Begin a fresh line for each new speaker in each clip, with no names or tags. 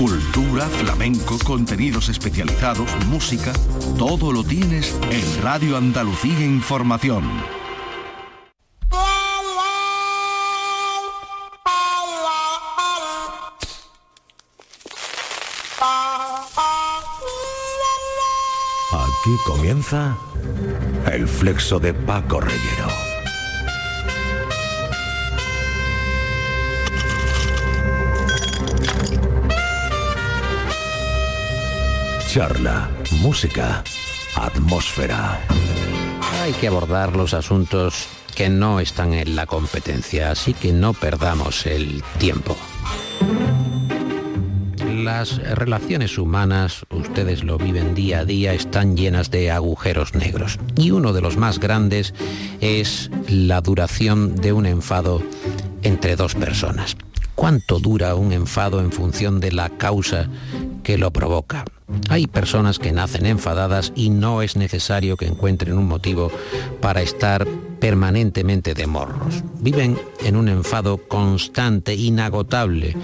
Cultura, flamenco, contenidos especializados, música, todo lo tienes en Radio Andalucía Información.
Aquí comienza el flexo de Paco Reyero. Charla, música, atmósfera.
Hay que abordar los asuntos que no están en la competencia, así que no perdamos el tiempo. Las relaciones humanas, ustedes lo viven día a día, están llenas de agujeros negros. Y uno de los más grandes es la duración de un enfado entre dos personas. ¿Cuánto dura un enfado en función de la causa que lo provoca? Hay personas que nacen enfadadas y no es necesario que encuentren un motivo para estar permanentemente de morros. Viven en un enfado constante, inagotable,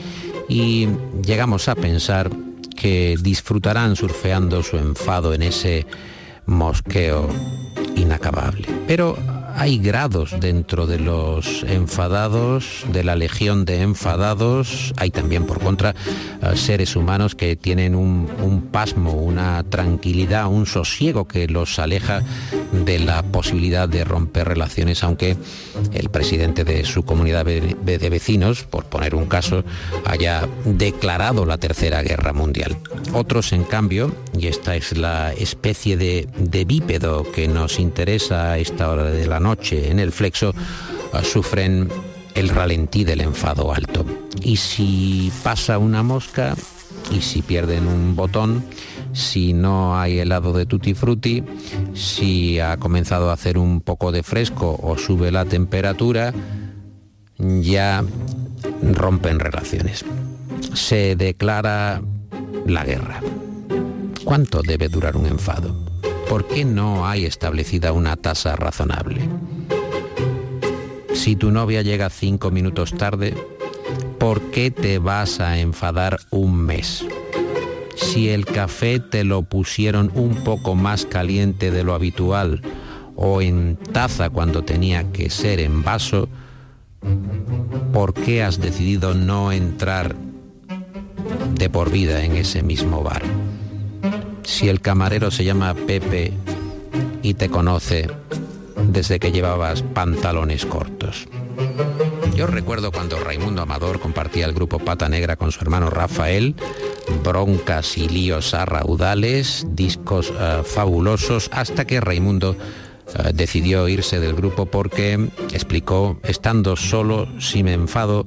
y llegamos a pensar que disfrutarán surfeando su enfado en ese mosqueo inacabable. Pero hay grados dentro de los enfadados, de la legión de enfadados. Hay también, por contra, eh, seres humanos que tienen un, un, pasmo, una tranquilidad, un sosiego que los aleja de la posibilidad de romper relaciones, aunque el presidente de su comunidad de vecinos, por poner un caso, haya declarado la Tercera Guerra Mundial. Otros, en cambio, y esta es la especie de, de bípedo que nos interesa a esta hora de la noche en el flexo, uh, sufren el ralentí del enfado alto. Y si pasa una mosca, y si pierden un botón, si no hay helado de tutti frutti, si ha comenzado a hacer un poco de fresco o sube la temperatura, ya rompen relaciones. Se declara la guerra. ¿Cuánto debe durar un enfado? ¿Por qué no hay establecida una tasa razonable? Si tu novia llega cinco minutos tarde, ¿por qué te vas a enfadar un mes? Si el café te lo pusieron un poco más caliente de lo habitual o en taza cuando tenía que ser en vaso, ¿por qué has decidido no entrar de por vida en ese mismo bar? Si el camarero se llama Pepe y te conoce desde que llevabas pantalones cortos. Yo recuerdo cuando Raimundo Amador compartía el grupo Pata Negra con su hermano Rafael, broncas y líos a raudales, discos uh, fabulosos, hasta que Raimundo uh, decidió irse del grupo porque, explicó, estando solo, si me enfado,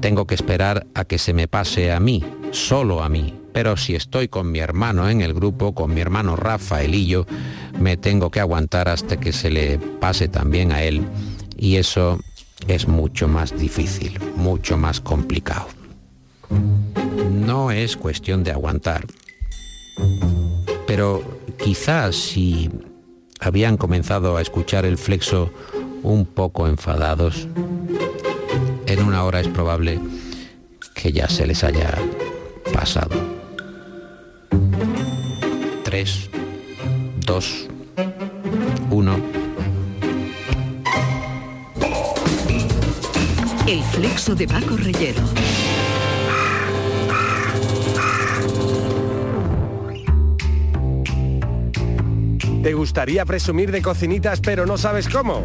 tengo que esperar a que se me pase a mí, solo a mí. Pero si estoy con mi hermano en el grupo, con mi hermano Rafaelillo, me tengo que aguantar hasta que se le pase también a él. Y eso es mucho más difícil, mucho más complicado. No es cuestión de aguantar, pero quizás si habían comenzado a escuchar el flexo un poco enfadados, en una hora es probable que ya se les haya pasado. Tres, dos, uno.
El flexo de Paco Reyero.
¿Te gustaría presumir de cocinitas pero no sabes cómo?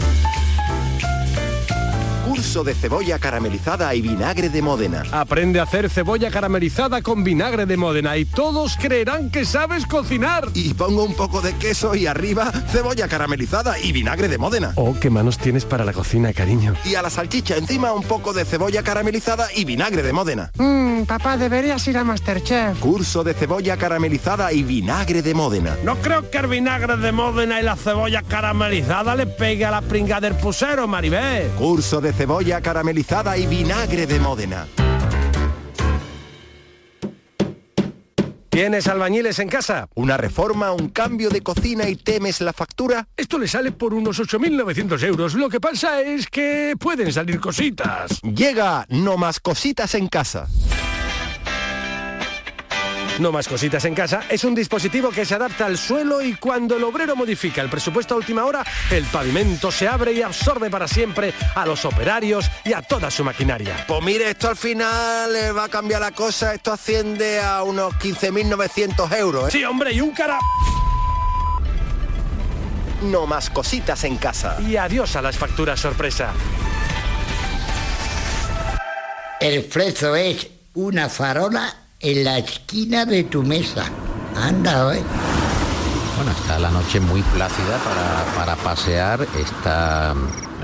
Curso de cebolla caramelizada y vinagre de Módena.
Aprende a hacer cebolla caramelizada con vinagre de Módena y todos creerán que sabes cocinar.
Y pongo un poco de queso y arriba cebolla caramelizada y vinagre de Módena.
Oh, qué manos tienes para la cocina, cariño.
Y a la salchicha encima un poco de cebolla caramelizada y vinagre de Módena.
Mmm, papá, deberías ir a Masterchef.
Curso de cebolla caramelizada y vinagre de Módena.
No creo que el vinagre de Módena y la cebolla caramelizada le pegue a la pringa del pusero, Maribel.
Curso de cebolla caramelizada y vinagre de Módena.
¿Tienes albañiles en casa?
¿Una reforma, un cambio de cocina y temes la factura?
Esto le sale por unos 8.900 euros. Lo que pasa es que pueden salir cositas.
Llega No Más Cositas en Casa.
No más cositas en casa es un dispositivo que se adapta al suelo y cuando el obrero modifica el presupuesto a última hora, el pavimento se abre y absorbe para siempre a los operarios y a toda su maquinaria.
Pues mire, esto al final eh, va a cambiar la cosa, esto asciende a unos 15.900 euros. ¿eh?
Sí, hombre, y un cara...
No más cositas en casa.
Y adiós a las facturas sorpresa.
El frezo es una farola en la esquina de tu mesa. Anda, ¿eh?
Bueno, está la noche muy plácida para, para pasear esta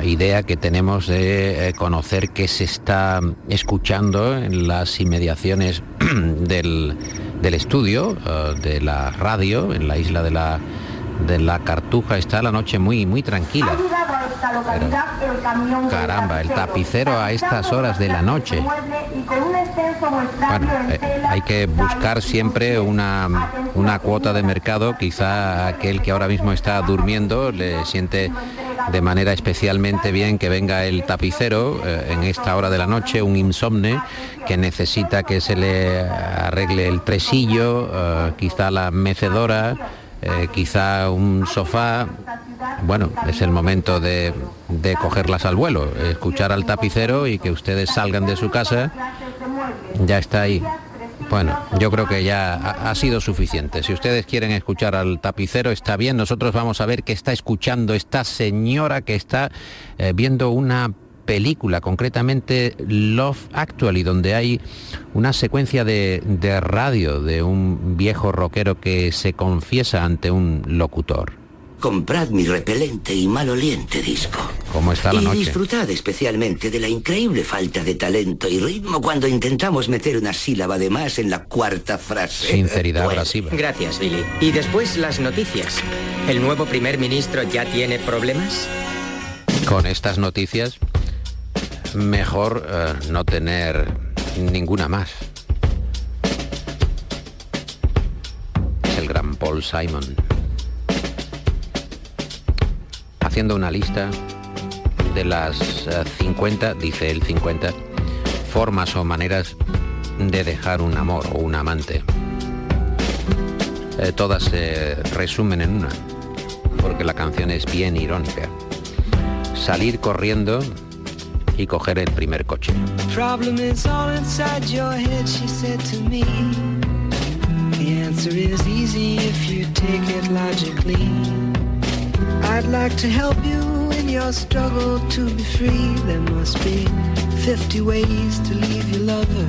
idea que tenemos de eh, conocer qué se está escuchando en las inmediaciones del, del estudio, eh, de la radio, en la isla de la, de la Cartuja. Está la noche muy, muy tranquila. Pero, caramba, el tapicero a estas horas de la noche. Bueno, eh, hay que buscar siempre una, una cuota de mercado. Quizá aquel que ahora mismo está durmiendo le siente de manera especialmente bien que venga el tapicero eh, en esta hora de la noche, un insomne que necesita que se le arregle el tresillo, eh, quizá la mecedora, eh, quizá un sofá. Bueno, es el momento de, cogerlas al vuelo, escuchar al tapicero y que ustedes salgan de su casa. Ya está ahí. Bueno, yo creo que ya ha, ha, sido suficiente. Si ustedes quieren escuchar al tapicero, está bien. Nosotros vamos a ver qué está escuchando esta señora que está eh, viendo una película, concretamente Love Actually, donde hay una secuencia de, de radio de un viejo rockero que se confiesa ante un locutor.
Comprad mi repelente y maloliente disco.
¿Cómo está la
y
noche?
disfrutad especialmente de la increíble falta de talento y ritmo cuando intentamos meter una sílaba de más en la cuarta frase.
Sinceridad abrasiva.
Gracias, Billy. Y después las noticias. ¿El nuevo primer ministro ya tiene problemas?
Con estas noticias, mejor eh, no tener ninguna más. Es el gran Paul Simon. Haciendo una lista de las eh, 50, dice él 50, formas o maneras de dejar un amor o un amante. Eh, todas se resumen en una, porque la canción es bien irónica. Salir corriendo y coger el primer coche.
The answer is easy if you take it logically. I'd like to help you in your struggle to be free. There must be 50 ways to leave your lover.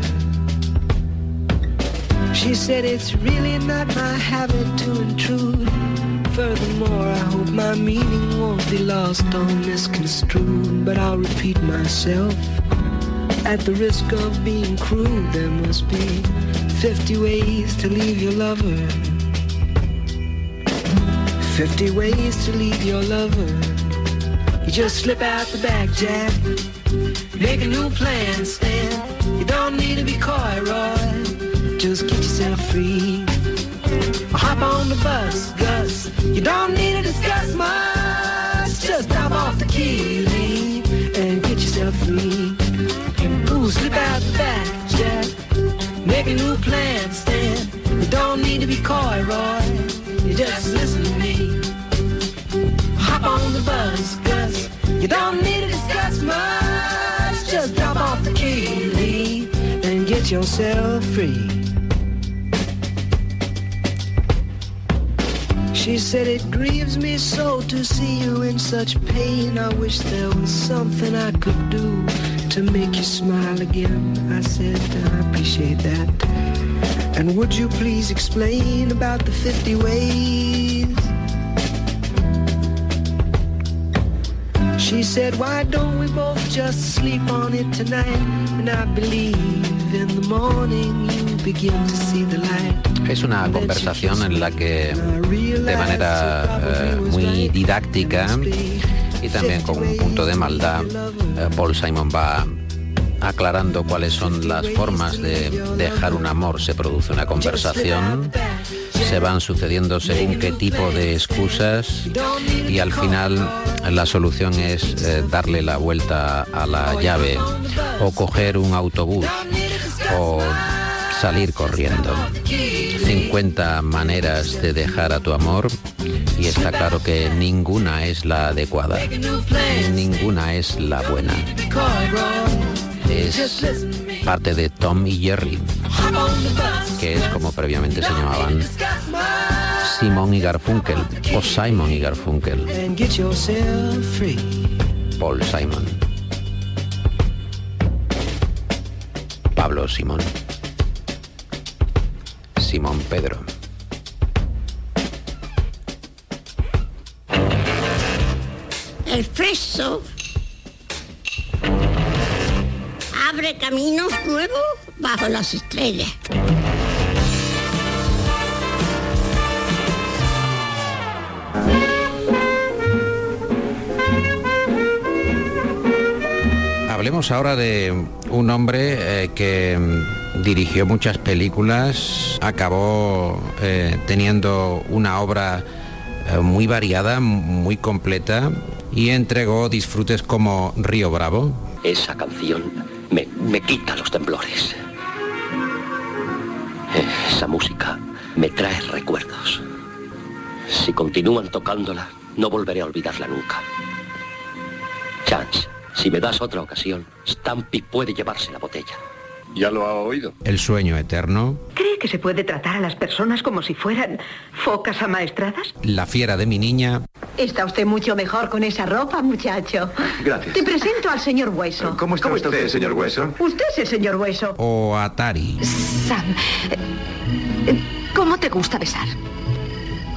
She said it's really not my habit to intrude. Furthermore, I hope my meaning won't be lost or misconstrued. But I'll repeat myself. At the risk of being crude, there must be 50 ways to leave your lover. 50 ways to leave your lover. You just slip out the back, Jack. Make a new plan, Stan. You don't need to be coy, Roy. Just get yourself free. Or hop on the bus, Gus. You don't need to discuss much. Just drop off the key, leave, and get yourself free. Ooh, slip out the back, Jack. Make a new plan, Stan. You don't need to be coy, Roy. You don't need to discuss much. Just drop off the key, leave, and get yourself free. She said it grieves me so to see you in such pain. I wish there was something I could do to make you smile again. I said I appreciate that. And would you please explain about the 50 ways? She said, why don't we both just sleep on it tonight? And I believe in the morning you begin to see the light.
Es una conversación en la que de manera eh, muy didáctica y también con un punto de maldad, eh, Paul Simon va aclarando cuáles son las formas de dejar un amor. Se produce una conversación, se van sucediendo según qué tipo de excusas y al final la solución es eh, darle la vuelta a la llave o coger un autobús o salir corriendo. 50 maneras de dejar a tu amor y está claro que ninguna es la adecuada, ninguna es la buena. Es parte de Tom y Jerry, que es como previamente se llamaban Simon y Garfunkel o Simon y Garfunkel. Paul Simon. Pablo Simón. Simón Pedro.
El freso abre caminos nuevos bajo las estrellas.
Hablemos ahora de un hombre eh, que mm, dirigió muchas películas, acabó eh, teniendo una obra eh, muy variada, muy completa y entregó disfrutes como Río Bravo.
Esa canción me, me quita los temblores. Esa música me trae recuerdos. Si continúan tocándola, no volveré a olvidarla nunca. Chance. Si me das otra ocasión, Stampy puede llevarse la botella.
¿Ya lo ha oído?
El sueño eterno.
¿Cree que se puede tratar a las personas como si fueran focas amaestradas?
La fiera de mi niña.
Está usted mucho mejor con esa ropa, muchacho.
Gracias.
Te presento al señor Hueso.
¿Cómo está usted, señor Hueso?
Usted es el señor Hueso.
O Atari.
Sam, eh, ¿cómo te gusta besar?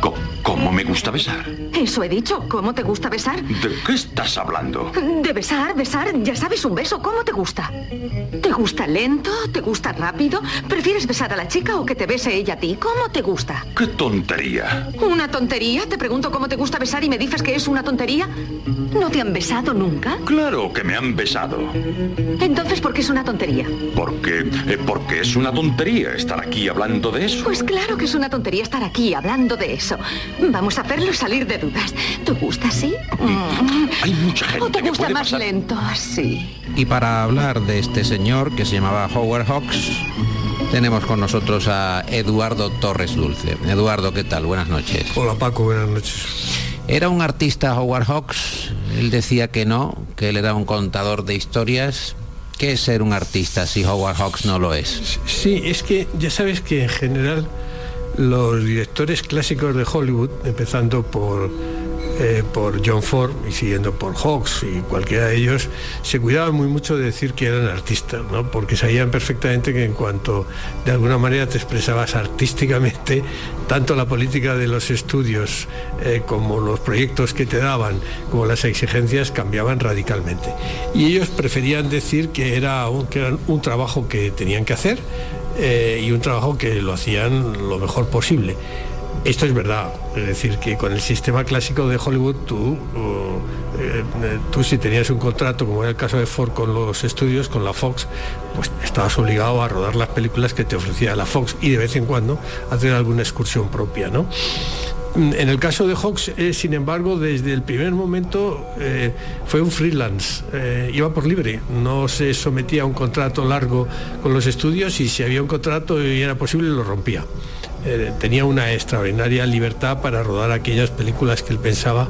¿Cómo, cómo me gusta besar?
Eso he dicho. ¿Cómo te gusta besar?
¿De qué estás hablando?
De besar, besar, ya sabes, un beso. ¿Cómo te gusta? ¿Te gusta lento? ¿Te gusta rápido? ¿Prefieres besar a la chica o que te bese ella a ti? ¿Cómo te gusta?
¡Qué tontería!
¿Una tontería? Te pregunto cómo te gusta besar y me dices que es una tontería. ¿No te han besado nunca?
Claro que me han besado.
Entonces, ¿por qué es una tontería?
Porque, eh, porque es una tontería estar aquí hablando de eso.
Pues claro que es una tontería estar aquí hablando de eso. Vamos a hacerlo salir de dudas. ¿Te gusta así?
Hay mucha gente
¿O te
que
gusta
puede
más
pasar-
lento así?
Y para hablar de este señor que se llamaba Howard Hawks, tenemos con nosotros a Eduardo Torres Dulce. Eduardo, ¿qué tal? Buenas noches.
Hola Paco, buenas noches.
¿Era un artista Howard Hawks? Él decía que no, que él era un contador de historias. ¿Qué es ser un artista si Howard Hawks no lo es?
Sí, es que ya sabes que en general los directores clásicos de Hollywood, empezando por, eh, por John Ford y siguiendo por Hawks y cualquiera de ellos, se cuidaban muy mucho de decir que eran artistas, ¿no? porque sabían perfectamente que en cuanto de alguna manera te expresabas artísticamente, tanto la política de los estudios eh, como los proyectos que te daban, como las exigencias cambiaban radicalmente. Y ellos preferían decir que era que era un trabajo que tenían que hacer eh, y un trabajo que lo hacían lo mejor posible. Esto es verdad, es decir, que con el sistema clásico de Hollywood tú, uh, eh, tú si tenías un contrato, como era el caso de Ford con los estudios, con la Fox, pues estabas obligado a rodar las películas que te ofrecía la Fox y de vez en cuando hacer alguna excursión propia, ¿no? En el caso de Hawks, eh, sin embargo, desde el primer momento eh, fue un freelance, eh, iba por libre, no se sometía a un contrato largo con los estudios y si había un contrato y era posible lo rompía. Tenía una extraordinaria libertad para rodar aquellas películas que él pensaba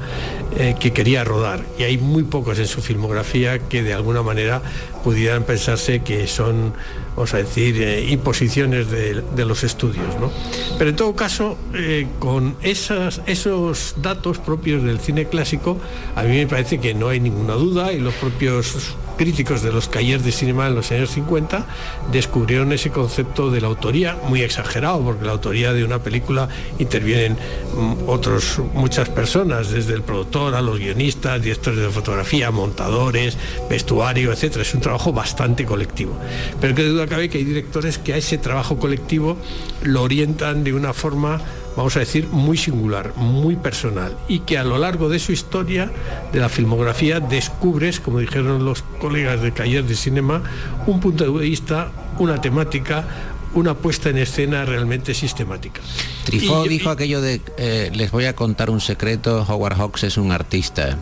que quería rodar y hay muy pocos en su filmografía que de alguna manera pudieran pensarse que son, vamos a decir, eh, imposiciones de, los estudios. ¿no? Pero en todo caso, eh, con esos datos propios del cine clásico, a mí me parece que no hay ninguna duda y los propios críticos de los calles de cinema en los años 50 descubrieron ese concepto de la autoría muy exagerado porque la autoría de una película intervienen mm, otros muchas personas desde el productor a los guionistas directores de fotografía montadores vestuario etcétera. Es un trabajo bastante colectivo. Pero que duda cabe que hay directores que a ese trabajo colectivo lo orientan de una forma vamos a decir, muy singular, muy personal, y que a lo largo de su historia, de la filmografía, descubres, como dijeron los colegas de Cayer de Cinema, un punto de vista, una temática, una puesta en escena realmente sistemática.
Trifó
Y-
dijo aquello de, eh, les voy a contar un secreto, Howard Hawks es un artista,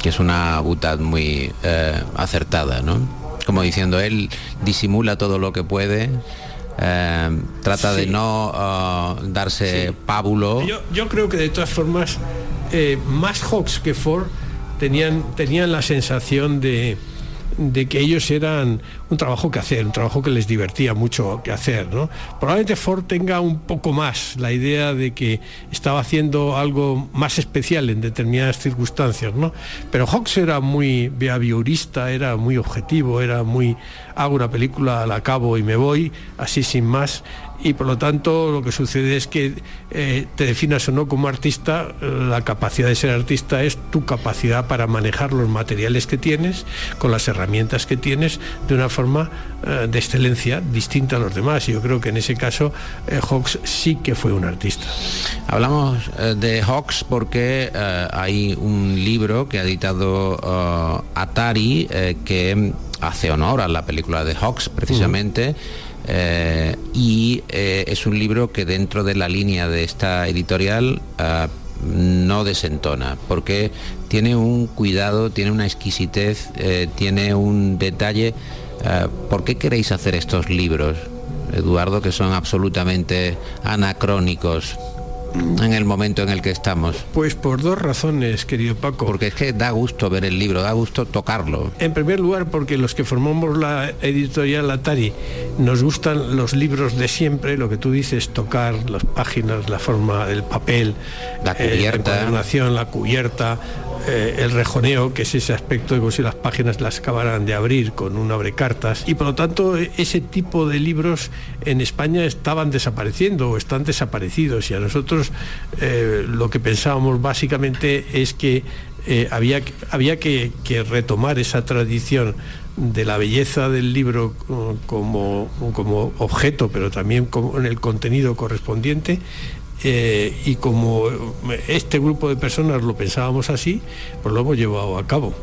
que es una butad muy eh, acertada, ¿no? Como diciendo, él disimula todo lo que puede, eh, trata de no uh, darse pábulo.
Yo, yo creo que de todas formas, eh, más Hawks que Ford tenían, tenían la sensación de, de que ellos eran un trabajo que hacer, un trabajo que les divertía mucho que hacer. ¿no? Probablemente Ford tenga un poco más la idea de que estaba haciendo algo más especial en determinadas circunstancias, ¿no? pero Hawks era muy behaviorista, era muy objetivo, era muy hago una película, la acabo y me voy, así sin más, y por lo tanto lo que sucede es que eh, te definas o no como artista, la capacidad de ser artista es tu capacidad para manejar los materiales que tienes, con las herramientas que tienes, de una forma eh, de excelencia distinta a los demás. Y yo creo que en ese caso eh, Hawks sí que fue un artista.
Hablamos de Hawks porque hay un libro que ha editado Atari que hace honor a la película de Hawks precisamente. Eh, y eh, es un libro que dentro de la línea de esta editorial eh, no desentona, porque tiene un cuidado, tiene una exquisitez, eh, tiene un detalle. Eh, ¿Por qué queréis hacer estos libros, Eduardo, que son absolutamente anacrónicos? En el momento en el que estamos?
Pues por dos razones, querido Paco.
Porque es que da gusto ver el libro, da gusto tocarlo.
En primer lugar, porque los que formamos la editorial Atari nos gustan los libros de siempre, lo que tú dices, tocar las páginas, la forma del papel,
la cubierta,
eh, la, la cubierta, eh, el rejoneo, que es ese aspecto de como si las páginas las acabaran de abrir con un abrecartas. Y por lo tanto, ese tipo de libros en España estaban desapareciendo o están desaparecidos. Y a nosotros eh, lo que pensábamos básicamente es que eh, había, había que, que retomar esa tradición de la belleza del libro como, como objeto, pero también como en el contenido correspondiente, eh, y como este grupo de personas lo pensábamos así, pues lo hemos llevado a cabo.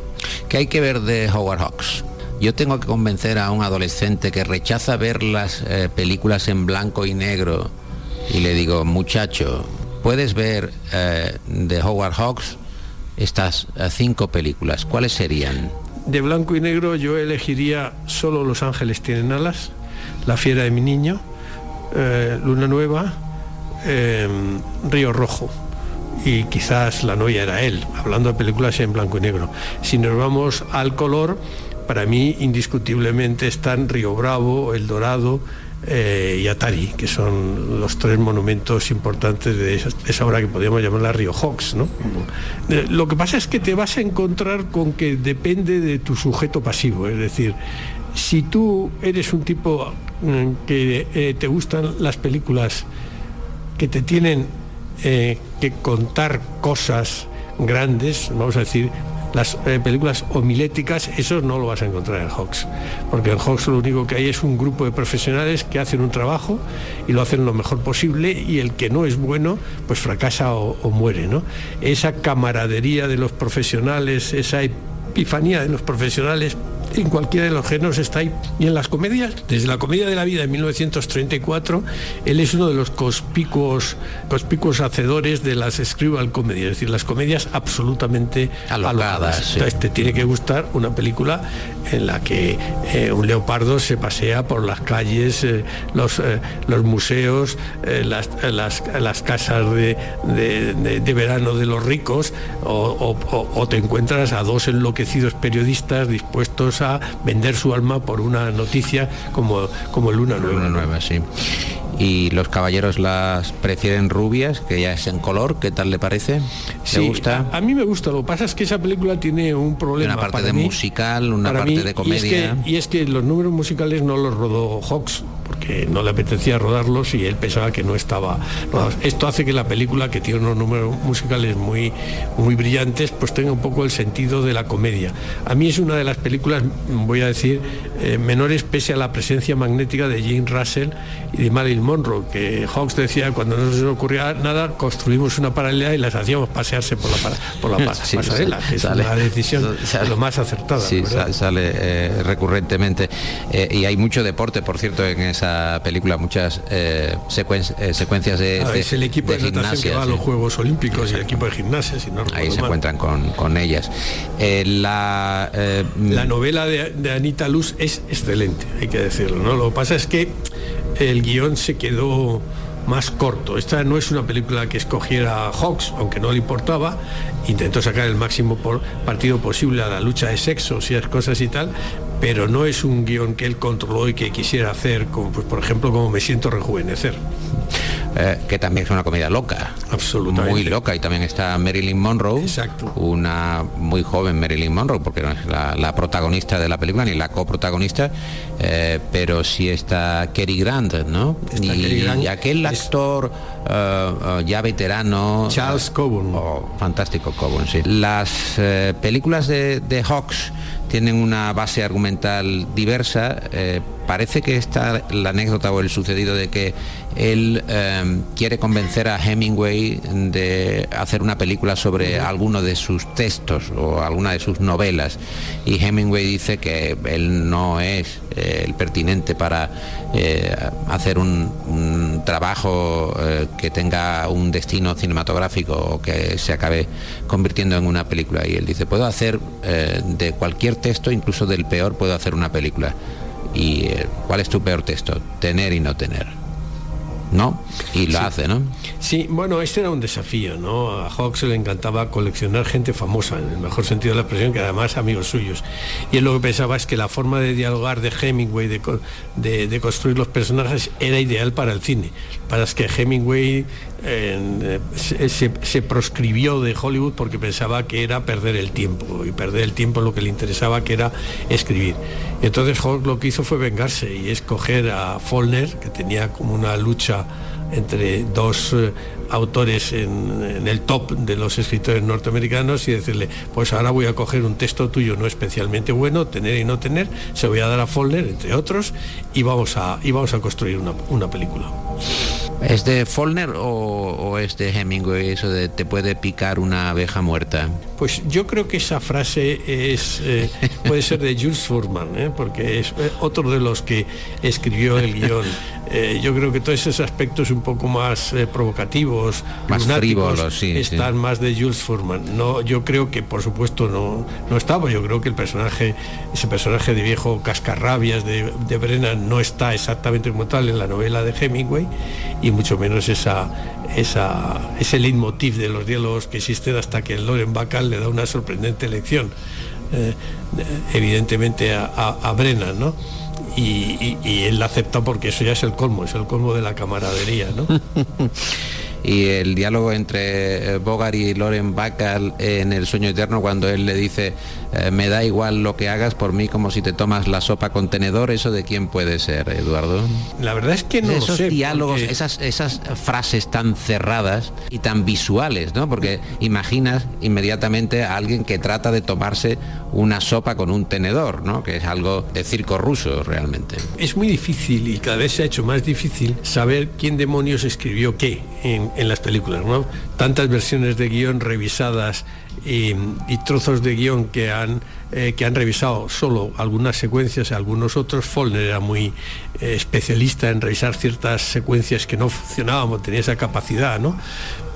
¿Qué hay que ver de Howard Hawks? Yo tengo que convencer a un adolescente que rechaza ver las eh, películas en blanco y negro y le digo, muchacho, puedes ver eh, de Howard Hawks estas cinco películas. ¿Cuáles serían?
De blanco y negro yo elegiría solo Los Ángeles tienen alas, La fiera de mi niño, eh, Luna Nueva, eh, Río Rojo y quizás La novia era él, hablando de películas en blanco y negro. Si nos vamos al color, para mí indiscutiblemente están Río Bravo, El Dorado, eh, y Atari, que son los tres monumentos importantes de esa, de esa obra que podríamos llamar la Río Hawks. ¿no? Eh, lo que pasa es que te vas a encontrar con que depende de tu sujeto pasivo, es decir, si tú eres un tipo mm, que eh, te gustan las películas que te tienen eh, que contar cosas grandes, vamos a decir, las eh, películas homiléticas, eso no lo vas a encontrar en Hawks, porque en Hawks lo único que hay es un grupo de profesionales que hacen un trabajo y lo hacen lo mejor posible y el que no es bueno, pues fracasa o, o muere, ¿no? Esa camaradería de los profesionales, esa epifanía de los profesionales en cualquiera de los géneros está ahí. Y en las comedias, desde la comedia de la vida de 1934, él es uno de los conspicuos, conspicuos hacedores de las screwball comedies, es decir, las comedias absolutamente alocadas.
sí.
Entonces te tiene que gustar una película en la que eh, un leopardo se pasea por las calles, eh, los, eh, los museos, las, las, las casas de, de- de- de verano de los ricos, o, o- o- o te encuentras a dos enloquecidos periodistas dispuestos a vender su alma por una noticia como, como Luna Nueva.
Luna Nueva, sí. Y los caballeros las prefieren rubias, que ya es en color, ¿qué tal le parece? ¿Le
Sí,
gusta?
A, a mí me gusta, lo que pasa es que esa película tiene un problema.
Una parte
para
de
mí,
musical, una parte
mí,
de
y es
comedia.
que- Y es, que, los números musicales no los rodó Hawks, porque no le apetecía rodarlos y él pensaba que no estaba rodados. Esto hace que la película, que tiene unos números musicales muy, muy brillantes, pues tenga un poco el sentido de la comedia. A mí es una de las películas, voy a decir, eh, menores pese a la presencia magnética de Jane Russell y de Marilyn Monroe, que Hawks decía, cuando no se nos ocurría nada, construimos una paralela y las hacíamos pasearse por la, para- por la
Sí,
pasarela, que es
sale.
una decisión
Sale.
lo más acertada.
Sí, sale eh, recurrentemente. Eh, y hay mucho deporte, por cierto, en esa la película muchas eh, secuen- secuencias de,
Ah,
de-
es el equipo de,
de
natación que
gimnasia,
va a los Juegos Olímpicos y el equipo de gimnasia, si no
Ahí se
mal.
encuentran con, con ellas. La,
La novela de, de Anita Luz es excelente, hay que decirlo. ¿no? Lo que pasa es que el guion quedó más corto. Esta no es una película que escogiera Hawks, aunque no le importaba. Intentó sacar el máximo por partido posible a la lucha de sexos y esas cosas y tal, pero no es un guion que él controló y que quisiera hacer, como, pues, por ejemplo, como Me siento rejuvenecer.
Eh, que también es una comedia loca.
Absolutamente.
Muy loca. Y también está Marilyn Monroe.
Exacto.
Una muy joven Marilyn Monroe, porque no es la, la protagonista de la película ni la coprotagonista, eh, pero sí está Cary Grant, ¿no? Y,
Cary Grant.
y aquel actor eh, ya veterano.
Charles Coburn.
Oh, fantástico Coburn, sí. Las películas de, de Hawks tienen una base argumental diversa. eh, parece que está la anécdota o el sucedido de que él eh, quiere convencer a Hemingway de hacer una película sobre alguno de sus textos o alguna de sus novelas. Y Hemingway dice que él no es eh, el pertinente para eh, hacer un, un trabajo eh, que tenga un destino cinematográfico o que se acabe convirtiendo en una película. Y él dice, puedo hacer de cualquier texto, incluso del peor, puedo hacer una película. ¿Y eh, cuál es tu peor texto? Tener y no tener. ¿No? Y lo
Sí.
hace, ¿no?
Sí, bueno, este era un desafío, ¿no? A Hawks le encantaba coleccionar gente famosa, en el mejor sentido de la expresión, que además amigos suyos. Y él lo que pensaba es que la forma de dialogar de Hemingway, de, de- de construir los personajes, era ideal para el cine. Para es que Hemingway eh, se, proscribió de Hollywood porque pensaba que era perder el tiempo, y perder el tiempo lo que le interesaba que era escribir. Entonces Hawks lo que hizo fue vengarse y escoger a Follner, que tenía como una lucha entre dos eh, autores en, en el top de los escritores norteamericanos y decirle, pues ahora voy a coger un texto tuyo no especialmente bueno, tener y no tener, se voy a dar a Follner, entre otros, y vamos a, y vamos a construir una película.
¿Es de Follner o, o es de Hemingway eso de te puede picar una abeja muerta?
Pues yo creo que esa frase es eh, puede ser de Jules Furman, ¿eh? porque es eh, otro de los que escribió el guion. Eh, yo creo que todos esos aspectos un poco más provocativos,
Más frívolos, sí, sí.
están más de Jules Furman. No, yo creo que por supuesto no, no estaba. Yo creo que el personaje, ese personaje de viejo cascarrabias de, de Brennan no está exactamente como tal en la novela de Hemingway y mucho menos esa, esa, ese leitmotiv de los diálogos que existen hasta que Loren Bacall le da una sorprendente lección, eh, evidentemente a, a- a Brennan, ¿no? Y, y- y él la acepta porque eso ya es el colmo, es el colmo de la camaradería, ¿no?
y el diálogo entre eh, Bogart y Loren Bacall en El sueño eterno cuando él le dice eh, me da igual lo que hagas por mí como si te tomas la sopa con tenedor, eso de quién puede ser, Eduardo?
La verdad es que no lo
esos
sé,
diálogos,
porque-
esas, esas frases tan cerradas y tan visuales, ¿no? Porque imaginas inmediatamente a alguien que trata de tomarse una sopa con un tenedor, ¿no? Que es algo de circo ruso realmente.
Es muy difícil y cada vez se ha hecho más difícil saber quién demonios escribió qué en, en las películas, ¿no? Tantas versiones de guion revisadas y, trozos de guion que han, eh, que han revisado solo algunas secuencias y algunos otros. Follner era muy eh, especialista en revisar ciertas secuencias que no funcionaban, tenía esa capacidad, ¿no?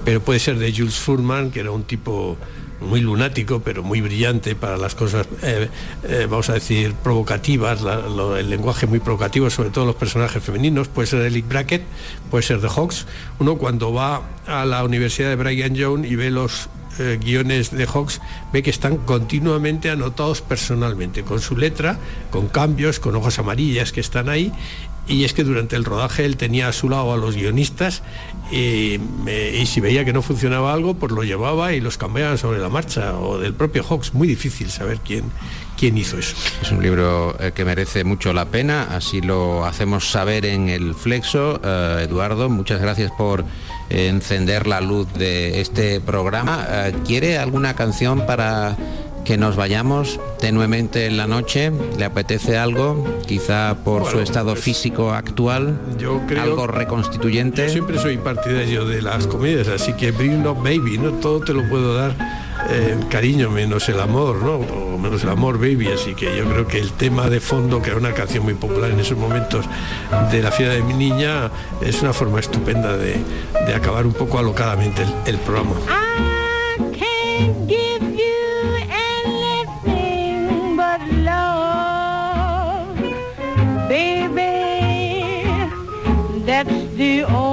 Pero puede ser de Jules Furman, que era un tipo muy lunático, pero muy brillante para las cosas, eh, eh, vamos a decir, provocativas, el lenguaje muy provocativo, sobre todo los personajes femeninos, puede ser de Lick Brackett, puede ser de Hawks. Uno cuando va a la Universidad de Brigham Young y ve los eh, guiones de Hawks, ve que están continuamente anotados personalmente, con su letra, con cambios, con hojas amarillas que están ahí, y es que durante el rodaje él tenía a su lado a los guionistas y, si veía que no funcionaba algo, pues lo llevaba y los cambiaban sobre la marcha, o del propio Hawks. Muy difícil saber quién, quién hizo eso.
Es un libro eh, que merece mucho la pena, así lo hacemos saber en el Flexo. Eh, Eduardo, muchas gracias por encender la luz de este programa. Eh, ¿Quiere alguna canción para que nos vayamos tenuemente en la noche? ¿Le apetece algo? Quizá por su estado
pues,
físico actual,
Yo creo
algo reconstituyente.
Yo siempre soy partidario de las comedias, así que Bring Baby, ¿no? Todo te lo puedo dar eh, cariño menos el amor, ¿no? O menos el amor, baby. Así que yo creo que el tema de fondo, que era una canción muy popular en esos momentos de la fiesta de mi niña, es una forma estupenda de, de acabar un poco alocadamente el, el programa.
The only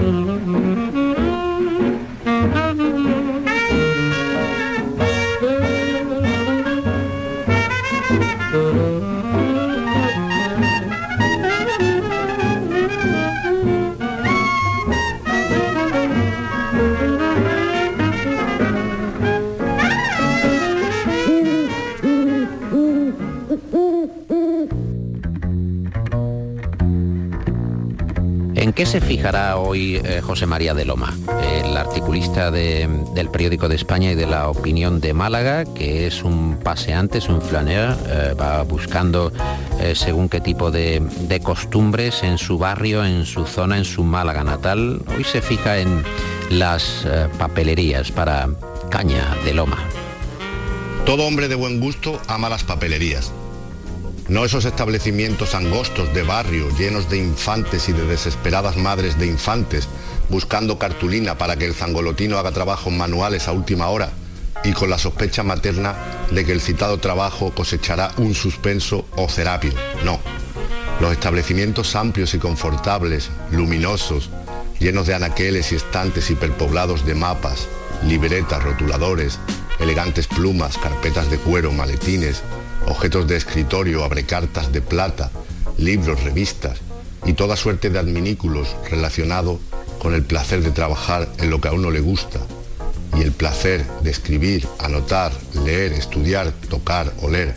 Mm-hmm. Se fijará hoy eh, José María de Loma, el articulista de- del periódico de España y de la opinión de Málaga, que es un paseante, es un flaneur, eh, va buscando eh, según qué tipo de, costumbres en su barrio, en su zona, en su Málaga natal. Hoy se fija en las papelerías para Caña de Loma.
Todo hombre de buen gusto ama las papelerías. No esos establecimientos angostos de barrio llenos de infantes y de desesperadas madres de infantes buscando cartulina para que el zangolotino haga trabajos manuales a última hora y con la sospecha materna de que el citado trabajo cosechará un suspenso o cerápil. No. Los establecimientos amplios y confortables, luminosos, llenos de anaqueles y estantes hiperpoblados de mapas, libretas, rotuladores, elegantes plumas, carpetas de cuero, maletines, objetos de escritorio, abrecartas de plata, libros, revistas y toda suerte de adminículos relacionado con el placer de trabajar en lo que a uno le gusta y el placer de escribir, anotar, leer, estudiar, tocar, oler.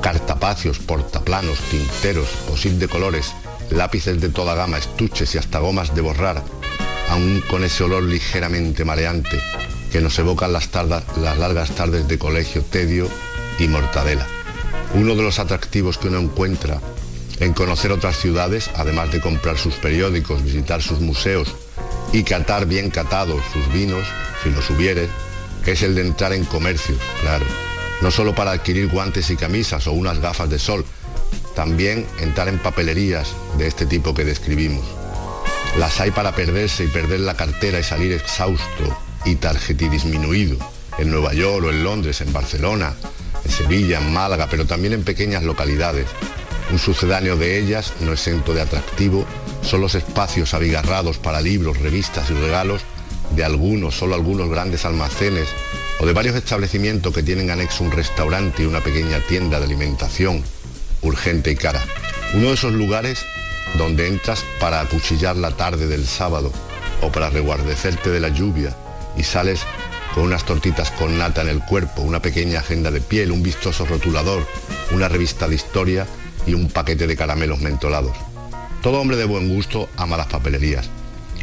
Cartapacios, portaplanos, tinteros, posit de colores, lápices de toda gama, estuches y hasta gomas de borrar, aún con ese olor ligeramente mareante que nos evocan las, tardas- las largas tardes de colegio, tedio y mortadela. Uno de los atractivos que uno encuentra en conocer otras ciudades, además de comprar sus periódicos, visitar sus museos y catar bien catados sus vinos, si los hubiere, es el de entrar en comercio, claro. No solo para adquirir guantes y camisas o unas gafas de sol, también entrar en papelerías de este tipo que describimos. Las hay para perderse y perder la cartera y salir exhausto y tarjetidisminuido. En Nueva York o en Londres, en Barcelona, Sevilla, en Málaga, pero también en pequeñas localidades. Un sucedáneo de ellas, no exento de atractivo, son los espacios abigarrados para libros, revistas y regalos de algunos, solo algunos grandes almacenes o de varios establecimientos que tienen anexo un restaurante y una pequeña tienda de alimentación urgente y cara. Uno de esos lugares donde entras para acuchillar la tarde del sábado o para reguardecerte de la lluvia y sales con unas tortitas con nata en el cuerpo, una pequeña agenda de piel, un vistoso rotulador, una revista de historia y un paquete de caramelos mentolados. Todo hombre de buen gusto ama las papelerías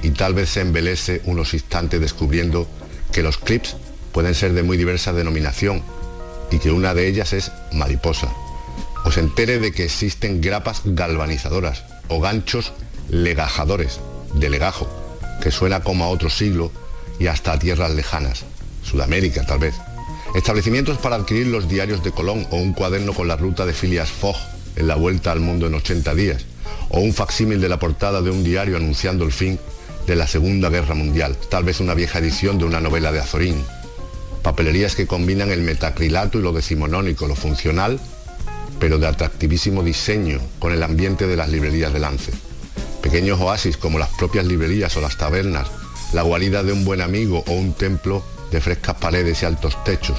y tal vez se embelece unos instantes descubriendo que los clips pueden ser de muy diversa denominación y que una de ellas es mariposa. O se entere de que existen grapas galvanizadoras, o ganchos legajadores, de legajo, que suena como a otro siglo y hasta a tierras lejanas, Sudamérica tal vez. Establecimientos para adquirir los diarios de Colón o un cuaderno con la ruta de Phileas Fogg en la vuelta al mundo en 80 días, o un facsímil de la portada de un diario anunciando el fin de la Segunda Guerra Mundial, tal vez una vieja edición de una novela de Azorín. Papelerías que combinan el metacrilato y lo decimonónico, lo funcional, pero de atractivísimo diseño con el ambiente de las librerías de Lance. Pequeños oasis como las propias librerías o las tabernas, la guarida de un buen amigo o un templo de frescas paredes y altos techos,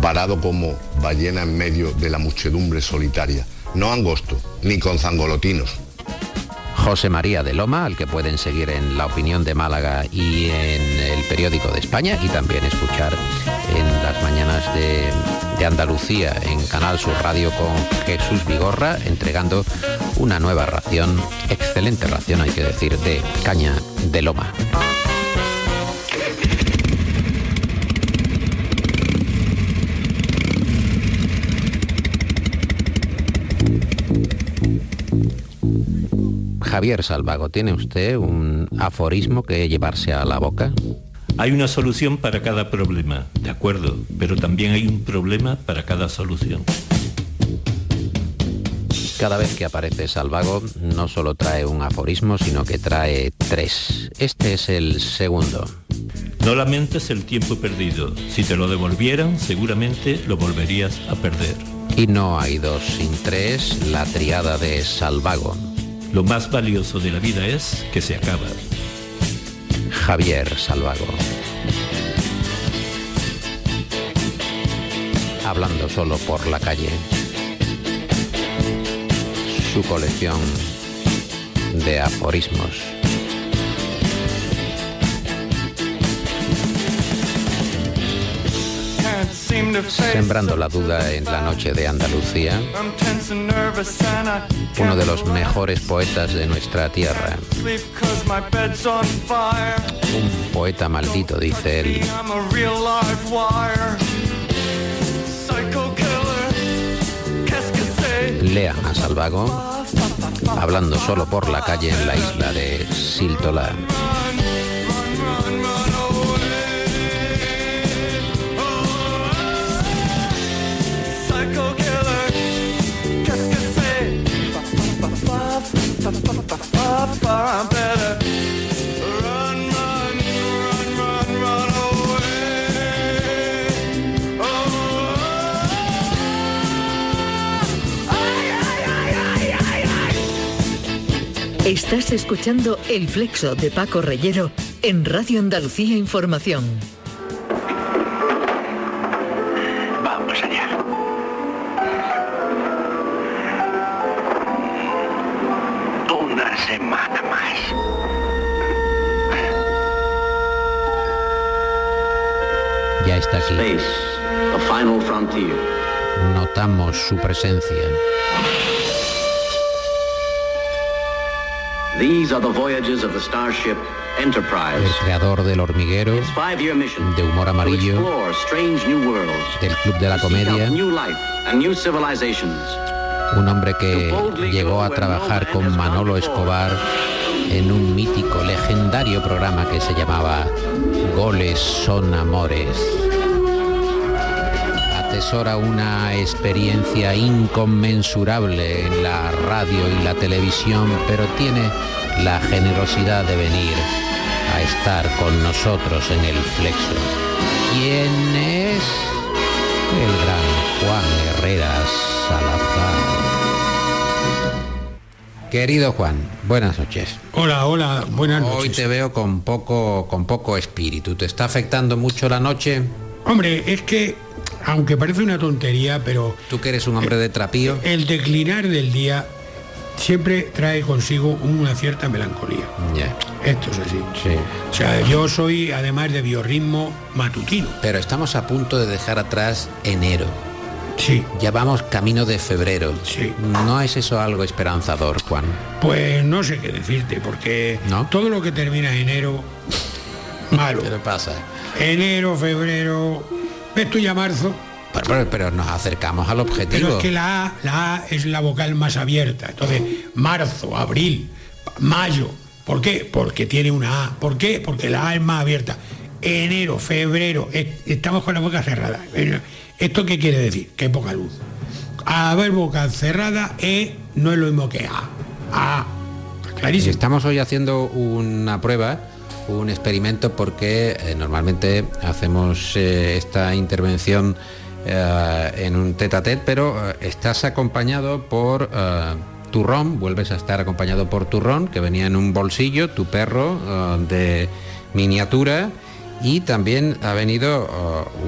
varado como ballena en medio de la muchedumbre solitaria, no angosto, ni con zangolotinos.
José María de Loma, al que pueden seguir en La Opinión de Málaga y en el Periódico de España y también escuchar en las mañanas de, Andalucía en Canal Sur Radio con Jesús Vigorra, entregando una nueva ración, excelente ración hay que decir, de caña de loma. Javier Salvago, ¿tiene usted un aforismo que llevarse a la boca?
Hay una solución para cada problema, de acuerdo, pero también hay un problema para cada solución.
Cada vez que aparece Salvago no solo trae un aforismo, sino que trae tres. Este es el segundo.
No lamentes el tiempo perdido. Si te lo devolvieran, seguramente lo volverías a perder.
Y no hay dos sin tres, la triada de Salvago.
Lo más valioso de la vida es que se acaba.
Javier Salvago. Hablando solo por la calle. Su colección de aforismos. Sembrando la duda en la noche de Andalucía, uno de los mejores poetas de nuestra tierra. Un poeta maldito, dice él. Lean a Salvago, hablando solo por la calle en la isla de Siltola.
Estás escuchando El Flexo de Paco Reyero en Radio Andalucía Información.
Su presencia.
These are the voyages of the starship Enterprise.
El creador del hormiguero, de humor amarillo, del Club de la Comedia, un hombre que llegó a trabajar con Manolo Escobar en un mítico, legendario programa que se llamaba Goles son amores. Atesora una experiencia inconmensurable en la radio y la televisión, pero tiene la generosidad de venir a estar con nosotros en el Flexo. ¿Quién es? El gran Juan Herrera Salazar. Querido Juan, buenas noches.
Hola, hola, buenas noches.
Hoy te veo con poco, con poco espíritu. ¿Te está afectando mucho la noche?
Hombre, es que, aunque parece una tontería, pero
Tú que eres un hombre de trapío.
el declinar del día siempre trae consigo una cierta melancolía. Esto es así.
Sí.
O sea, yo soy además de biorritmo matutino.
Pero estamos a punto de dejar atrás enero.
Sí.
Ya vamos camino de febrero.
Sí.
¿No es eso algo esperanzador, Juan?
Pues no sé qué decirte, porque todo lo que termina en enero, malo.
¿Qué le pasa?
Enero, febrero, ves tú ya marzo,
Pero, pero- pero nos acercamos al objetivo.
Pero es que la A, la A es la vocal más abierta. Entonces, marzo, abril, mayo. ¿Por qué? Porque tiene una A. ¿Por qué? Porque la A es más abierta. Enero, febrero, estamos con la boca cerrada. ¿Esto qué quiere decir? Que hay poca luz. Haber boca cerrada E no es lo mismo que A. A. Clarísimo.
Estamos hoy haciendo una prueba, un experimento, porque eh, normalmente hacemos eh, esta intervención eh, en un tete a tete, pero estás acompañado por turrón, vuelves a estar acompañado por turrón, que venía en un bolsillo, tu perro de miniatura, y también ha venido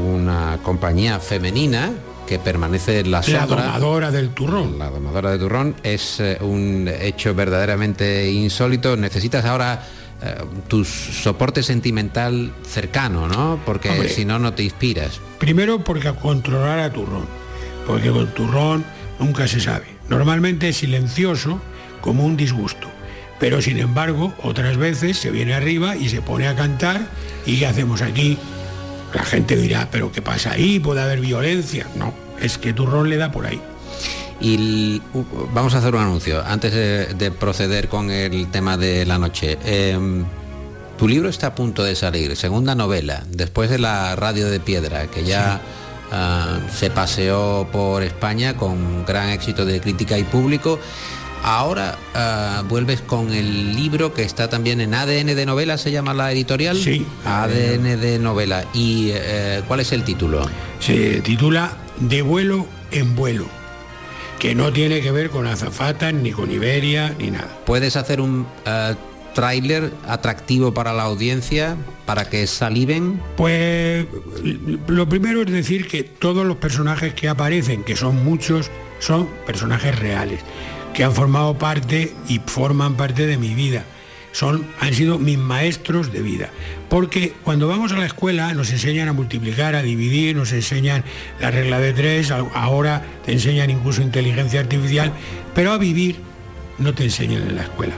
una compañía femenina que permanece en la
La
sombra.
domadora del turrón.
La domadora de turrón es un hecho verdaderamente insólito. Necesitas ahora eh, tu soporte sentimental cercano, ¿no? Porque
Hombre.
si no, no te inspiras.
Primero porque controlar a turrón, porque con turrón nunca se sabe. Normalmente es silencioso como un disgusto, pero sin embargo otras veces se viene arriba y se pone a cantar y ¿qué hacemos aquí? La gente dirá, pero ¿qué pasa ahí? ¿Puede haber violencia? No, es que turrón le da por ahí.
Y vamos a hacer un anuncio antes de, de proceder con el tema de la noche. Em, tu libro está a punto de salir, segunda novela, después de la Radio de Piedra, que ya ah, se paseó por España con gran éxito de crítica y público. Ahora ah, vuelves con el libro que está también en ADN de novela, se llama la editorial.
Sí,
ADN de novela. ¿Y eh, cuál es el título?
Se titula De vuelo en vuelo, que no tiene que ver con azafatas, ni con Iberia, ni nada.
¿Puedes hacer un eh, tráiler atractivo para la audiencia para que saliven?
Pues lo primero es decir que todos los personajes que aparecen, que son muchos, son personajes reales, que han formado parte y forman parte de mi vida. Son, han sido mis maestros de vida. Porque cuando vamos a la escuela nos enseñan a multiplicar, a dividir, nos enseñan la regla de tres, ahora te enseñan incluso inteligencia artificial, pero a vivir no te enseñan en la escuela.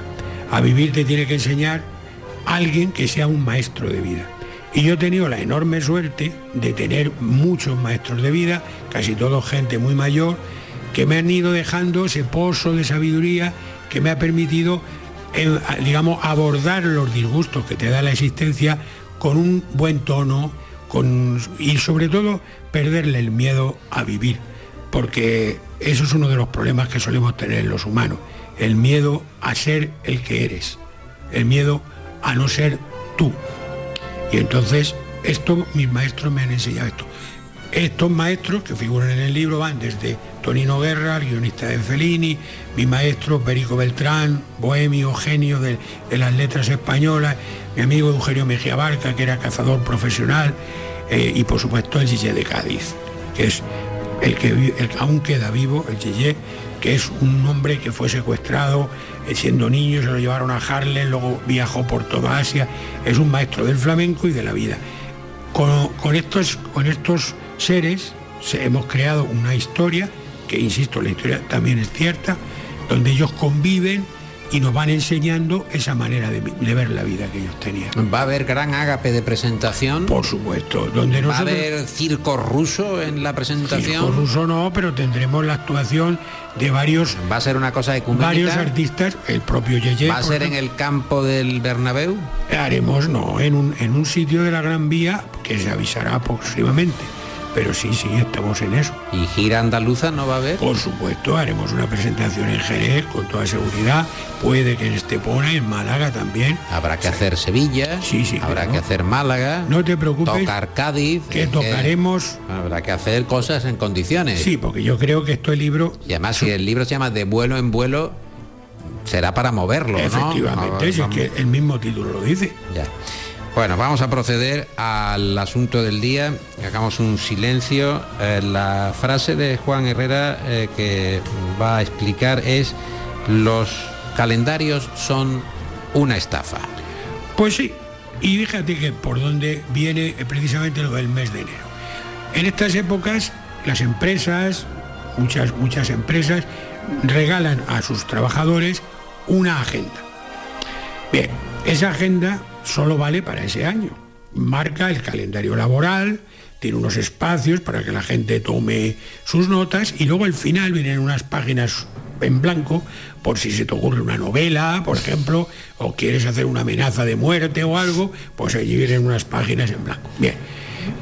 A vivir te tiene que enseñar alguien que sea un maestro de vida. Y yo he tenido la enorme suerte de tener muchos maestros de vida, casi todos gente muy mayor, que me han ido dejando ese pozo de sabiduría que me ha permitido, eh, digamos, abordar los disgustos que te da la existencia con un buen tono con, y sobre todo perderle el miedo a vivir, porque eso es uno de los problemas que solemos tener los humanos, el miedo a ser el que eres, el miedo a no ser tú. Y entonces, esto, mis maestros me han enseñado esto. Estos maestros que figuran en el libro van desde Tonino Guerra, guionista de Fellini, mi maestro Perico Beltrán, bohemio, genio de, las letras españolas, mi amigo Eugenio Mejía Barca, que era cazador profesional, eh, y por supuesto el Gillé de Cádiz, que es el que, aún queda vivo, el Gillé, que es un hombre que fue secuestrado eh, siendo niño, se lo llevaron a Harlem, luego viajó por toda Asia, es un maestro del flamenco y de la vida. Con, con estos, con estos seres se- hemos creado una historia, que insisto, la historia también es cierta, donde ellos conviven y nos van enseñando esa manera de, ver la vida que ellos tenían.
¿Va a haber gran ágape de presentación?
Por supuesto, donde
¿Va a haber circo ruso en la presentación?
Circo ruso no, pero tendremos la actuación de varios
¿Va a ser una cosa ecuménica?
varios artistas, el propio Yeye.
¿Va a ser en el campo del Bernabéu?
Haremos, no, en un, en un sitio de la Gran Vía que se avisará próximamente. Pero sí, sí, estamos en eso.
¿Y gira andaluza no va a haber?
Por supuesto, haremos una presentación en Jerez con toda seguridad. Puede que en Estepona, en Málaga también.
Habrá que hacer Sevilla,
Sí, sí,
habrá
claro.
que hacer Málaga,
No te preocupes.
tocar Cádiz.
que tocaremos.
habrá que hacer cosas en condiciones.
Sí, porque yo creo que este libro.
Y además, si el libro se llama De vuelo en vuelo, será para moverlo, ¿no?
Efectivamente,
No,
si es que el mismo título lo dice.
Ya. Bueno, vamos a proceder al asunto del día. Hagamos un silencio. Eh, la frase de Juan Herrera eh, que va a explicar es los calendarios son una estafa.
Pues sí, y fíjate que por dónde viene precisamente lo del mes de enero. En estas épocas las empresas, muchas, muchas empresas, regalan a sus trabajadores una agenda. Bien, esa agenda solo vale para ese año. Marca el calendario laboral, tiene unos espacios para que la gente tome sus notas y luego al final vienen unas páginas en blanco por si se te ocurre una novela, por ejemplo, o quieres hacer una amenaza de muerte o algo, pues allí vienen unas páginas en blanco. Bien.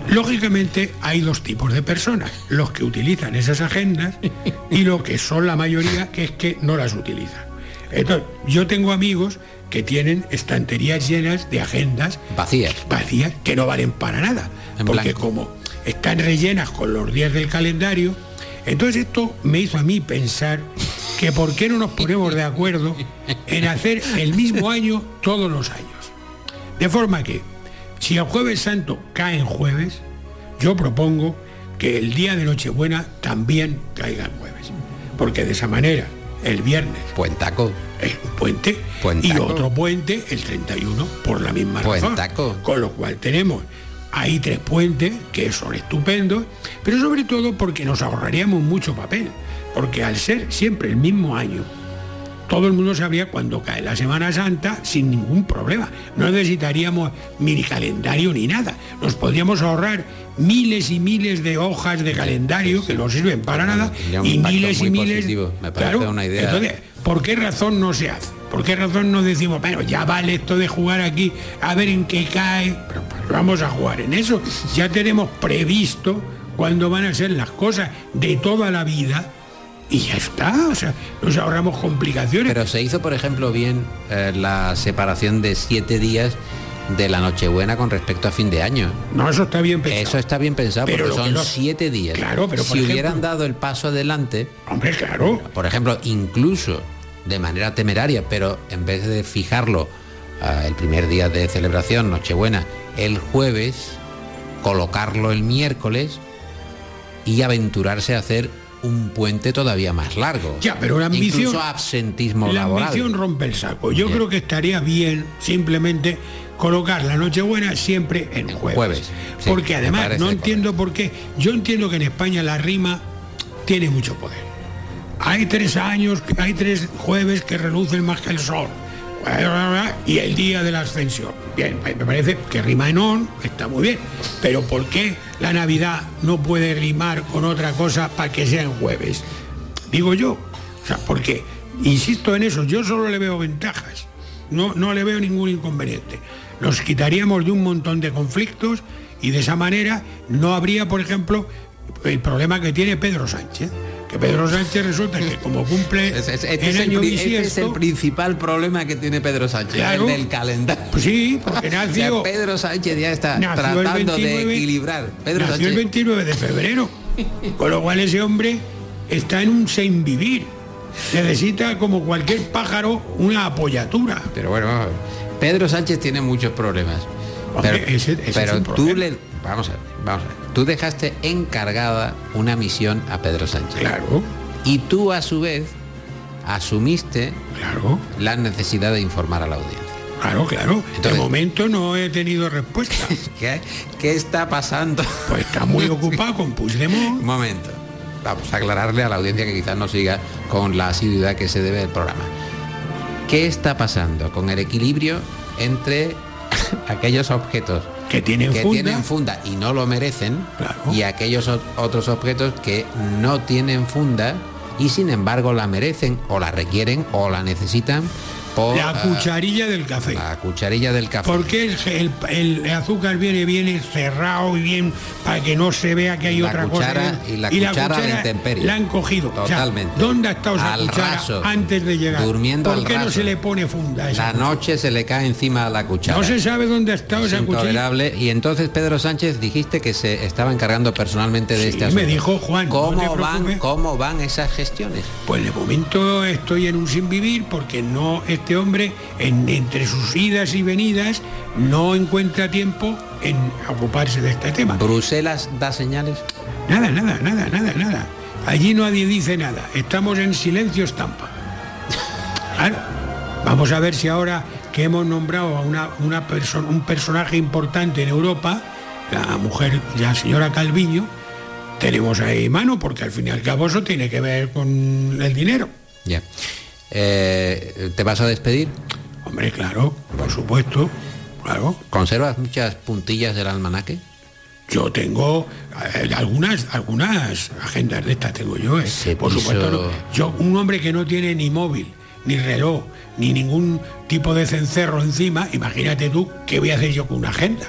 Lógicamente hay dos tipos de personas, los que utilizan esas agendas y lo que son la mayoría que es que no las utilizan. Entonces, yo tengo amigos que tienen estanterías llenas de agendas
vacías,
vacías que no valen para nada,
En
porque
blanco.
como están rellenas con los días del calendario, entonces esto me hizo a mí pensar que por qué no nos ponemos de acuerdo en hacer el mismo año todos los años. De forma que, si el jueves santo cae en jueves, yo propongo que el día de Nochebuena también caiga en jueves. Porque de esa manera, el viernes...
Puentaco.
Es un puente.
Puentaco.
Y otro puente el 31, por la misma
Puentaco.
razón. Con lo cual tenemos ahí tres puentes que son estupendos, pero sobre todo porque nos ahorraríamos mucho papel. Porque al ser siempre el mismo año, todo el mundo sabría cuándo cae la Semana Santa sin ningún problema. No necesitaríamos mini calendario ni nada. Nos podríamos ahorrar miles y miles de hojas de calendario que no sirven para nada y miles y miles.
positivo. Me parece una idea.
Entonces, ¿por qué razón no se hace? ¿Por qué razón no decimos, bueno, ya vale esto de jugar aquí, a ver en qué cae? Pero pues, vamos a jugar en eso. Ya tenemos previsto cuándo van a ser las cosas de toda la vida y ya está. O sea, nos ahorramos complicaciones.
Pero se hizo, por ejemplo, bien eh, la separación de siete días de la Nochebuena con respecto a fin de año.
No, eso está bien pensado.
Eso está bien pensado
Pero
porque son siete días.
Claro, pero,
si
por
hubieran dado el paso adelante,
hombre, claro,
por ejemplo, incluso de manera temeraria, pero en vez de fijarlo ah, el primer día de celebración, Nochebuena, el jueves, colocarlo el miércoles y aventurarse a hacer un puente todavía más largo.
Ya, pero la ambición-
Incluso absentismo
la
laboral.
ambición rompe el saco. Yo
Bien.
creo que estaría bien simplemente colocar la Nochebuena siempre en jueves.
jueves, sí,
Porque además no entiendo por qué. Yo entiendo que en España la rima tiene mucho poder. Hay tres años, hay tres jueves que relucen más que el sol. Y el día de la ascensión. Bien, me parece que rima en on, está muy bien. Pero ¿por qué la Navidad no puede rimar con otra cosa para que sea en jueves? Digo yo. O sea, porque, insisto en eso, yo solo le veo ventajas. No, no le veo ningún inconveniente. Nos quitaríamos de un montón de conflictos y de esa manera no habría, por ejemplo, el problema que tiene Pedro Sánchez. Que Pedro Sánchez resulta que como cumple
Es- es- este el
año
este es el principal problema que tiene Pedro Sánchez,
Claro.
el del calendario.
Pues sí, porque
O sea,
nació-
Pedro Sánchez ya está tratando
29
de equilibrar. Pedro
nació
Sánchez.
el 29 de febrero. Con lo cual ese hombre está en un sin vivir. Necesita, como cualquier pájaro, una apoyatura.
Pero bueno. Pedro Sánchez tiene muchos problemas.
Hombre,
Pero,
ese- ese es
pero
un
tú le. Vamos a ver, vamos a ver. Tú dejaste encargada una misión a Pedro Sánchez.
Claro.
Y tú a su vez asumiste
claro.
la necesidad de informar a la audiencia.
Claro, claro.
Entonces-
de momento no he tenido respuesta.
¿Qué, qué está pasando?
Pues está muy ocupado con Puigdemont.
Un momento. Vamos a aclararle a la audiencia que quizás no siga con la asiduidad que se debe del programa. ¿Qué está pasando con el equilibrio entre aquellos objetos
que tienen
que
funda.
tienen funda y no lo merecen y aquellos otros objetos que no tienen funda y sin embargo la merecen o la requieren o la necesitan por
La
ah,
cucharilla del café.
la cucharilla del café.
Porque el, el- el azúcar viene bien cerrado y bien para que no se vea que hay
La
otra
cuchara
cosa.
y la cuchara a la intemperie.
La han cogido. O sea,
Totalmente.
¿Dónde ha estado esa
Al
cuchara
raso.
antes de llegar?
Durmiendo
¿Por
al
qué no se le pone funda esa
La
cuchara?
noche se le cae encima a la cuchara.
No se sabe dónde ha estado
Es
esa cuchara.
intolerable. Y entonces Pedro Sánchez dijiste que se estaba encargando personalmente de
Sí,
este
me
asunto.
dijo Juan,
¿Cómo van. ¿Cómo van esas gestiones?
Pues de momento estoy en un sin vivir porque no este hombre en- entre sus idas y venidas no encuentra tiempo en ocuparse de este tema.
¿Bruselas da señales?
Nada, nada, nada, nada, nada. Allí nadie dice nada. Estamos en silencio estampa. Claro. Vamos a ver si ahora que hemos nombrado a una, una perso- un personaje importante en Europa, la mujer, la señora Calviño, tenemos ahí mano, porque al fin y al cabo eso tiene que ver con el dinero.
Ya. Eh, ¿Te vas a despedir?
Hombre, claro, por supuesto, claro.
¿Conservas muchas puntillas del almanaque?
Yo tengo eh, algunas algunas agendas de estas tengo yo, ¿eh? por supuesto. no. Yo, un hombre que no tiene ni móvil, ni reloj, ni ningún tipo de cencerro encima, imagínate tú qué voy a hacer yo con una agenda.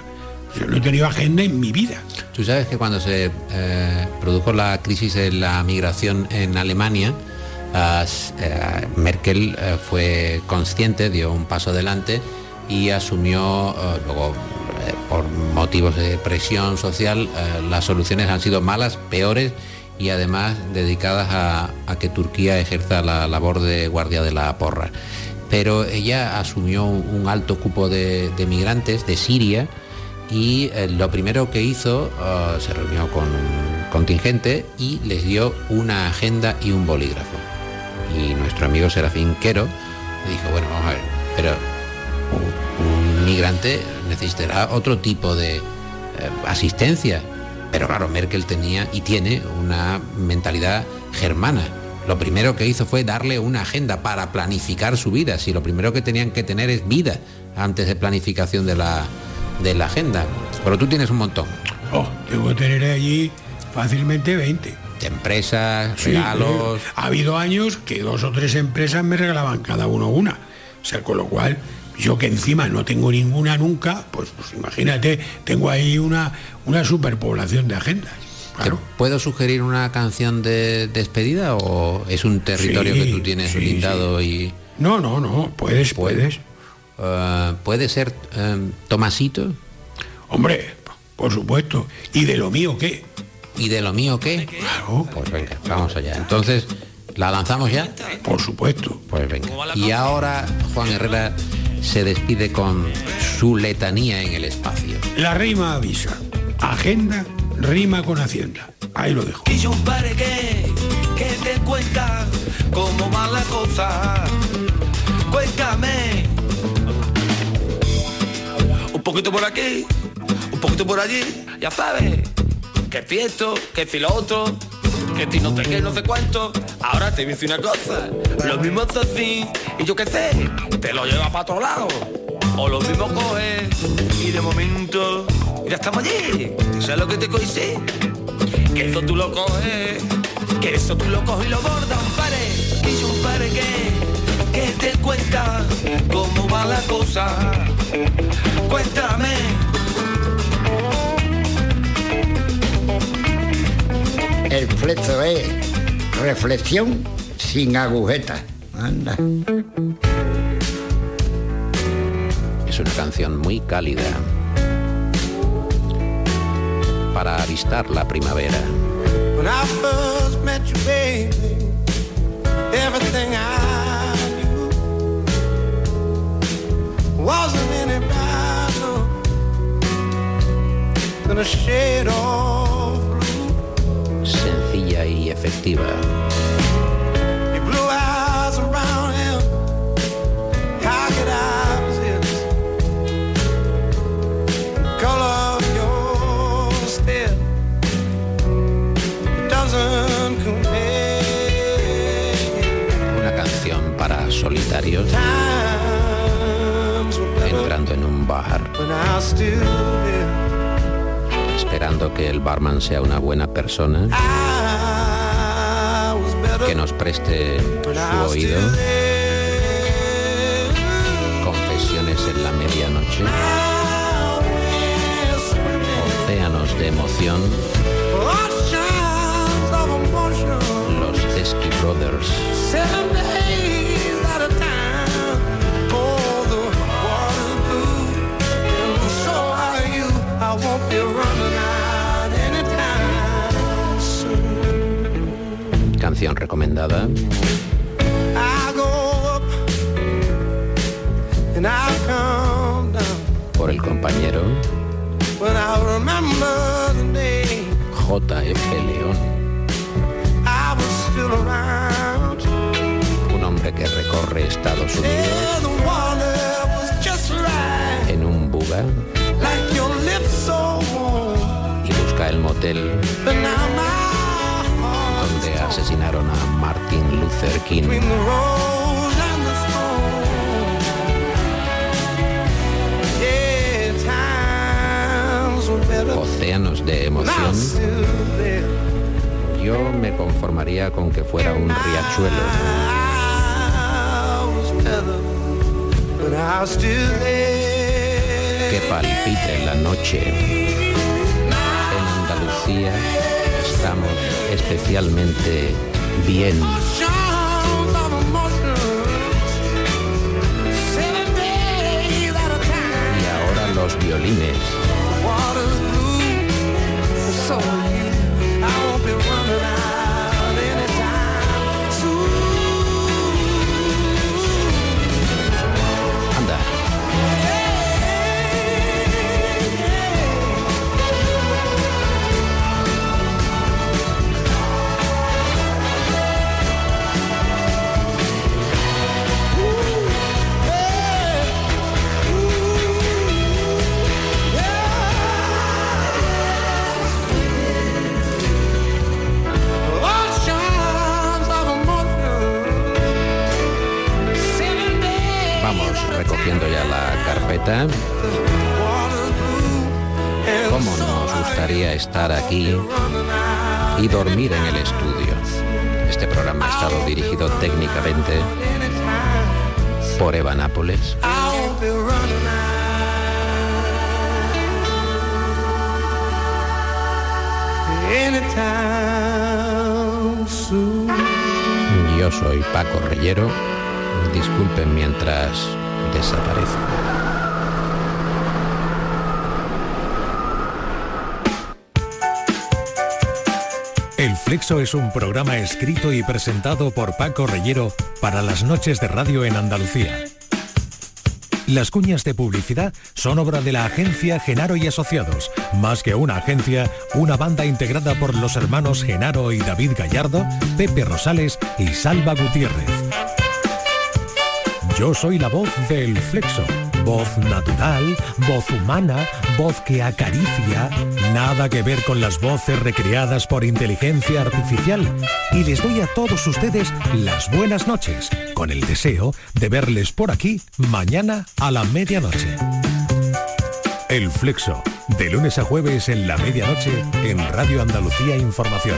Yo no he tenido agenda en mi vida.
Tú sabes que cuando se eh, produjo la crisis de la migración en Alemania, Merkel eh, fue consciente, dio un paso adelante y asumió, eh, luego eh, por motivos de presión social, eh, las soluciones han sido malas, peores y además dedicadas a, que Turquía ejerza la labor de guardia de la porra. Pero ella asumió un alto cupo de, migrantes de Siria y eh, lo primero que hizo, eh, se reunió con un contingente y les dio una agenda y un bolígrafo. Y nuestro amigo Serafín Quero dijo, bueno, vamos a ver, pero un, migrante necesitará otro tipo de eh, asistencia. Pero claro, Merkel tenía y tiene una mentalidad germana. Lo primero que hizo fue darle una agenda para planificar su vida. Si lo primero que tenían que tener es vida antes de planificación de la, de la agenda. Pero tú tienes un montón.
Oh, que tener allí fácilmente 20.
De empresas, regalos.
eh, ha habido años que dos o tres empresas me regalaban cada uno una. O sea, con lo cual, yo que encima no tengo ninguna nunca, pues, pues imagínate, tengo ahí una, una superpoblación de agendas.
¿Te ¿Puedo sugerir una canción de despedida o es un territorio
Sí,
que tú tienes
sí,
blindado y...
No, no, no, puedes, puedes.
Eh, ¿Puede ser eh, Tomasito?
Hombre, por supuesto. ¿Y de lo mío qué?
¿Y de lo mío qué?
Claro.
Pues venga, vamos allá. Entonces, ¿la lanzamos ya?
Por supuesto.
Pues venga. Y ahora Juan Herrera se despide con su letanía en el espacio.
La rima avisa. Agenda rima con hacienda. Ahí lo dejo.
Y yo que, que te cuenta cómo va la cosa. Cuéntame. Un poquito por aquí, un poquito por allí, ya sabes. Que si esto, que si lo otro, que si no sé qué, no sé cuánto. Ahora te voy a decir una cosa, lo mismo es así, y yo qué sé, te lo llevas para otro lado. O lo mismo coges y de momento ya estamos allí. ¿Tú sabes lo que te coincide? Que eso tú lo coges, que eso tú lo coges y lo bordas, un pare, y yo un pare que, que te cuenta cómo va la cosa. Cuéntame.
El flezo es reflexión sin agujeta. Anda.
Es una canción muy cálida para avistar la primavera.
When I first met you, baby, everything I knew wasn't any brighter than a shade of
Una canción para solitarios. Entrando en un bar, esperando que el barman sea una buena persona, que nos preste su oído. Confesiones en la medianoche. Océanos de emoción. Los Teskey Brothers. Canción recomendada. Por el compañero J.F. León,
I was still around.
un hombre que recorre Estados Unidos. En un buga. Y busca el motel asesinaron a Martin Luther King.
océanos de emoción, yo me conformaría con que fuera un riachuelo. Que palpite la noche. En Andalucía estamos especialmente bien. Y ahora los violines. Recogiendo ya la carpeta. ¿Cómo nos gustaría estar aquí y dormir en el estudio? Este programa ha estado dirigido técnicamente por Eva Nápoles. Yo soy Paco Reyero. Disculpen mientras desaparezco.
El Flexo es un programa escrito y presentado por Paco Reyero para las noches de radio en Andalucía. Las cuñas de publicidad son obra de la agencia Genaro y Asociados. Más que una agencia, una banda integrada por los hermanos Genaro y David Gallardo, Pepe Rosales y Salva Gutiérrez. Yo soy la voz del Flexo. Voz natural, voz humana, voz que acaricia. Nada que ver con las voces recreadas por inteligencia artificial. Y les doy a todos ustedes las buenas noches, con el deseo de verles por aquí mañana a la medianoche. El Flexo, de lunes a jueves en la medianoche en Radio Andalucía Información.